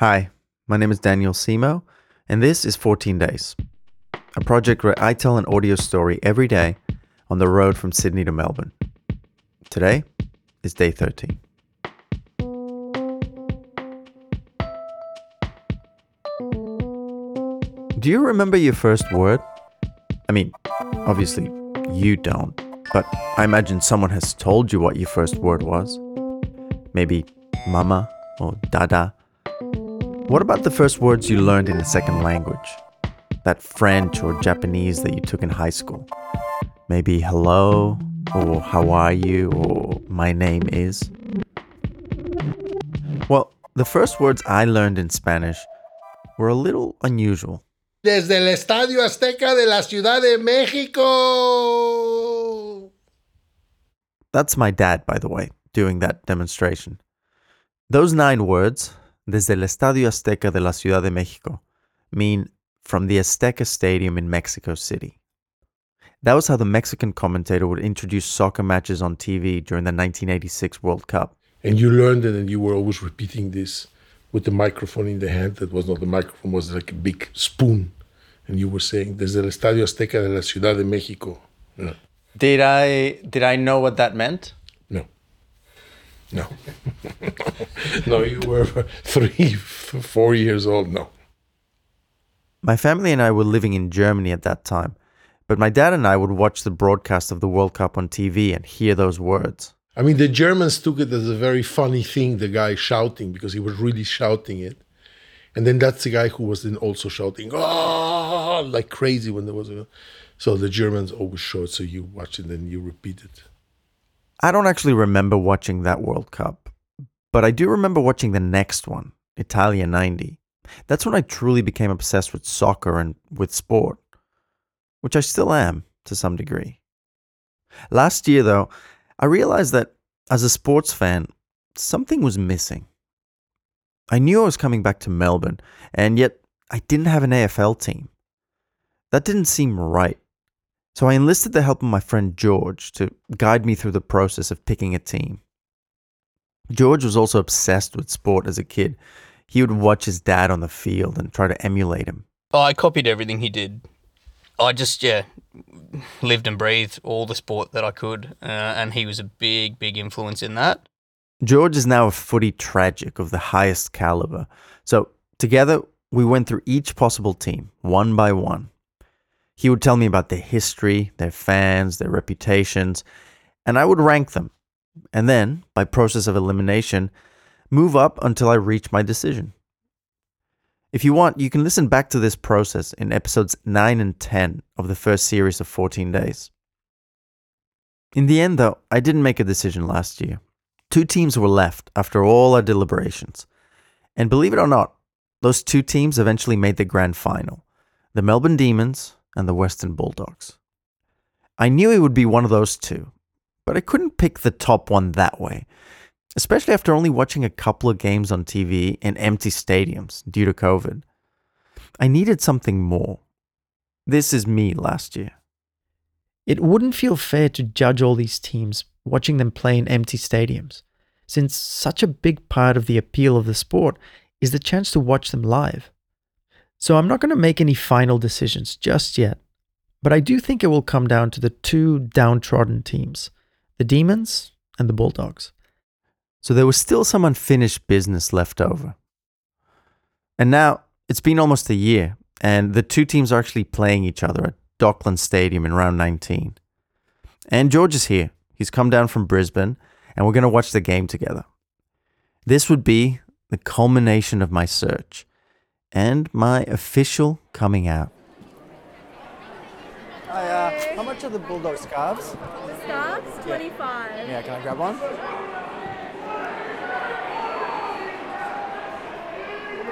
Hi, my name is Daniel Simo, and this is 14 Days, a project where I tell an audio story every day on the road from Sydney to Melbourne. Today is day 13. Do you remember your first word? I mean, obviously, you don't, but I imagine someone has told you what your first word was. Maybe mama or dada. What about the first words you learned in a second language? That French or Japanese that you took in high school? Maybe hello, or how are you, or my name is? Well, the first words I learned in Spanish were a little unusual. Desde el Estadio Azteca de la Ciudad de México. That's my dad, by the way, doing that demonstration. Those nine words, desde el Estadio Azteca de la Ciudad de México, mean from the Azteca Stadium in Mexico City. That was how the Mexican commentator would introduce soccer matches on TV during the 1986 World Cup. And you learned it, and you were always repeating this with the microphone in the hand. That was not a microphone; was like a big spoon, and you were saying, "Desde el Estadio Azteca de la Ciudad de México." Yeah. Did I did I know what that meant? No. No. you were three, four years old. No. My family and I were living in Germany at that time, but my dad and I would watch the broadcast of the World Cup on TV and hear those words. I mean, the Germans took it as a very funny thing, the guy shouting, because he was really shouting it. And then that's the guy who was then also shouting, ah, like crazy when there was a. So the Germans always show it, so you watch it and then you repeat it. I don't actually remember watching that World Cup, but I do remember watching the next one, Italia 90. That's when I truly became obsessed with soccer and with sport, which I still am to some degree. Last year, though, I realized that as a sports fan, something was missing. I knew I was coming back to Melbourne, and yet I didn't have an AFL team. That didn't seem right. So I enlisted the help of my friend George to guide me through the process of picking a team. George was also obsessed with sport as a kid. He would watch his dad on the field and try to emulate him. Oh, I copied everything he did. I just, yeah, lived and breathed all the sport that I could, uh, and he was a big, big influence in that. George is now a footy tragic of the highest caliber. So together, we went through each possible team, one by one. He would tell me about their history, their fans, their reputations, and I would rank them. And then, by process of elimination, move up until I reach my decision. If you want, you can listen back to this process in episodes 9 and 10 of the first series of 14 days. In the end, though, I didn't make a decision last year. Two teams were left after all our deliberations. And believe it or not, those two teams eventually made the grand final the Melbourne Demons and the Western Bulldogs. I knew it would be one of those two, but I couldn't pick the top one that way, especially after only watching a couple of games on TV in empty stadiums due to COVID. I needed something more. This is me last year. It wouldn't feel fair to judge all these teams watching them play in empty stadiums, since such a big part of the appeal of the sport is the chance to watch them live. So I'm not going to make any final decisions just yet, but I do think it will come down to the two downtrodden teams the Demons and the Bulldogs. So there was still some unfinished business left over. And now it's been almost a year, and the two teams are actually playing each other at Docklands Stadium in round 19. And George is here. He's come down from Brisbane, and we're going to watch the game together. This would be the culmination of my search and my official coming out. Hi, uh, how much are the bulldog scarves? Scarves, 25. Yeah, can I grab one?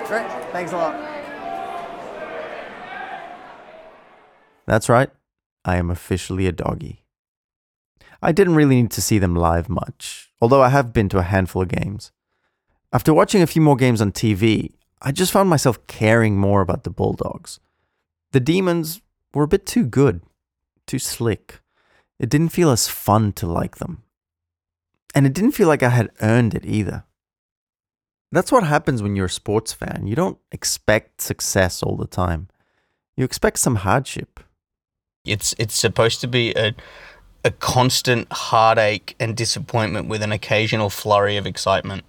Great, thanks a lot. That's right, I am officially a doggy. I didn't really need to see them live much, although I have been to a handful of games. After watching a few more games on TV, I just found myself caring more about the Bulldogs. The Demons were a bit too good, too slick. It didn't feel as fun to like them. And it didn't feel like I had earned it either. That's what happens when you're a sports fan. You don't expect success all the time. You expect some hardship. It's it's supposed to be a a constant heartache and disappointment with an occasional flurry of excitement.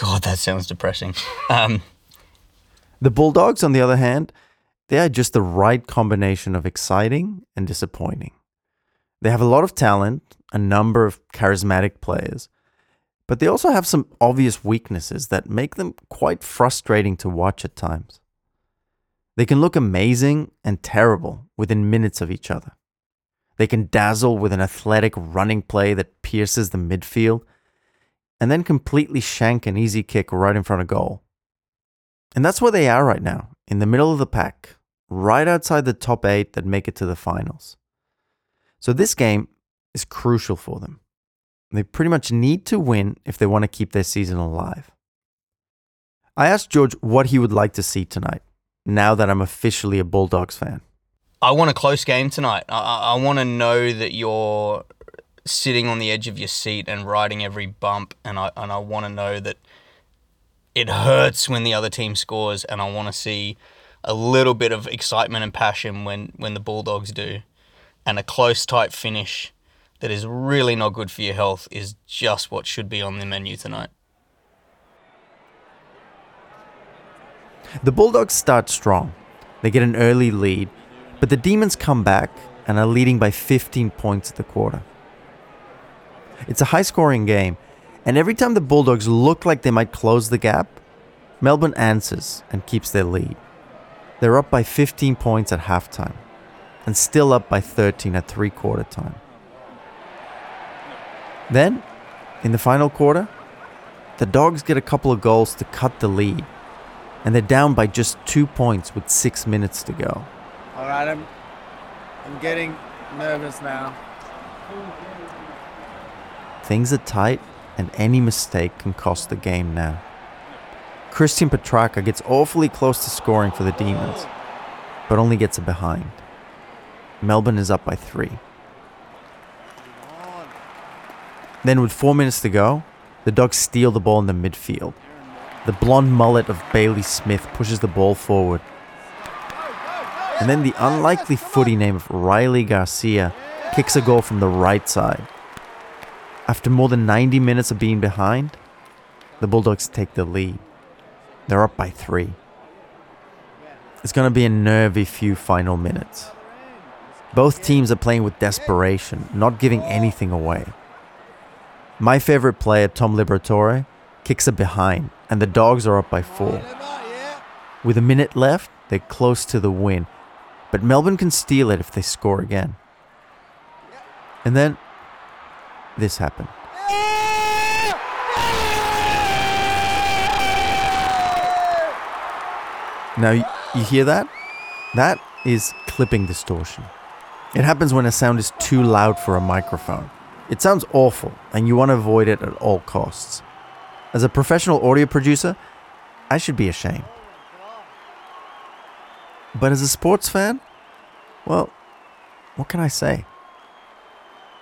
God, that sounds depressing. Um, The Bulldogs, on the other hand, they are just the right combination of exciting and disappointing. They have a lot of talent, a number of charismatic players, but they also have some obvious weaknesses that make them quite frustrating to watch at times. They can look amazing and terrible within minutes of each other. They can dazzle with an athletic running play that pierces the midfield and then completely shank an easy kick right in front of goal. And that's where they are right now, in the middle of the pack, right outside the top eight that make it to the finals. So this game is crucial for them. They pretty much need to win if they want to keep their season alive. I asked George what he would like to see tonight, now that I'm officially a Bulldogs fan. I want a close game tonight. I, I want to know that you're sitting on the edge of your seat and riding every bump, and I and I want to know that it hurts when the other team scores, and I want to see a little bit of excitement and passion when when the Bulldogs do, and a close, tight finish that is really not good for your health is just what should be on the menu tonight. The Bulldogs start strong. They get an early lead, but the Demons come back and are leading by 15 points at the quarter. It's a high scoring game, and every time the Bulldogs look like they might close the gap, Melbourne answers and keeps their lead. They're up by 15 points at halftime, and still up by 13 at three quarter time. Then, in the final quarter, the Dogs get a couple of goals to cut the lead, and they're down by just two points with six minutes to go. All right, I'm, I'm getting nervous now. Things are tight, and any mistake can cost the game now. Christian Petracca gets awfully close to scoring for the Demons, but only gets a behind. Melbourne is up by three. Then, with four minutes to go, the Dogs steal the ball in the midfield. The blonde mullet of Bailey Smith pushes the ball forward. And then the unlikely footy name of Riley Garcia kicks a goal from the right side. After more than 90 minutes of being behind, the Bulldogs take the lead. They're up by three. It's going to be a nervy few final minutes. Both teams are playing with desperation, not giving anything away. My favorite player, Tom Liberatore, kicks a behind, and the Dogs are up by four. With a minute left, they're close to the win, but Melbourne can steal it if they score again. And then this happened. Now, you hear that? That is clipping distortion. It happens when a sound is too loud for a microphone. It sounds awful, and you want to avoid it at all costs. As a professional audio producer, I should be ashamed. But as a sports fan, well, what can I say?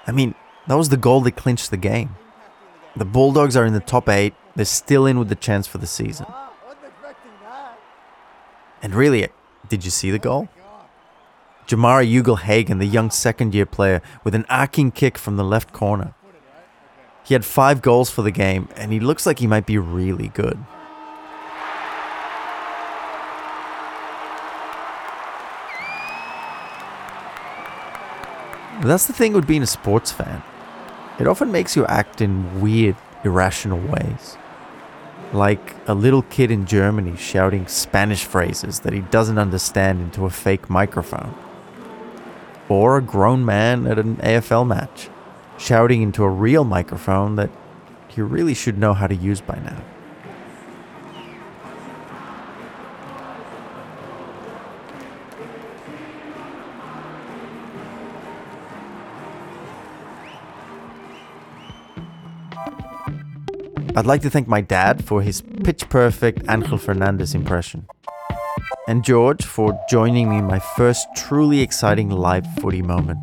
I mean, that was the goal that clinched the game. The Bulldogs are in the top eight. They're still in with the chance for the season. And really, did you see the goal? Jamarra Ugle-Hagan, the young second year player, with an arcing kick from the left corner. He had five goals for the game, and he looks like he might be really good. But that's the thing with being a sports fan. It often makes you act in weird, irrational ways. Like a little kid in Germany shouting Spanish phrases that he doesn't understand into a fake microphone. Or a grown man at an AFL match shouting into a real microphone that you really should know how to use by now. I'd like to thank my dad for his pitch perfect Angel Fernandez impression. And George for joining me in my first truly exciting live footy moment.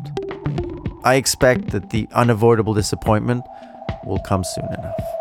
I expect that the unavoidable disappointment will come soon enough.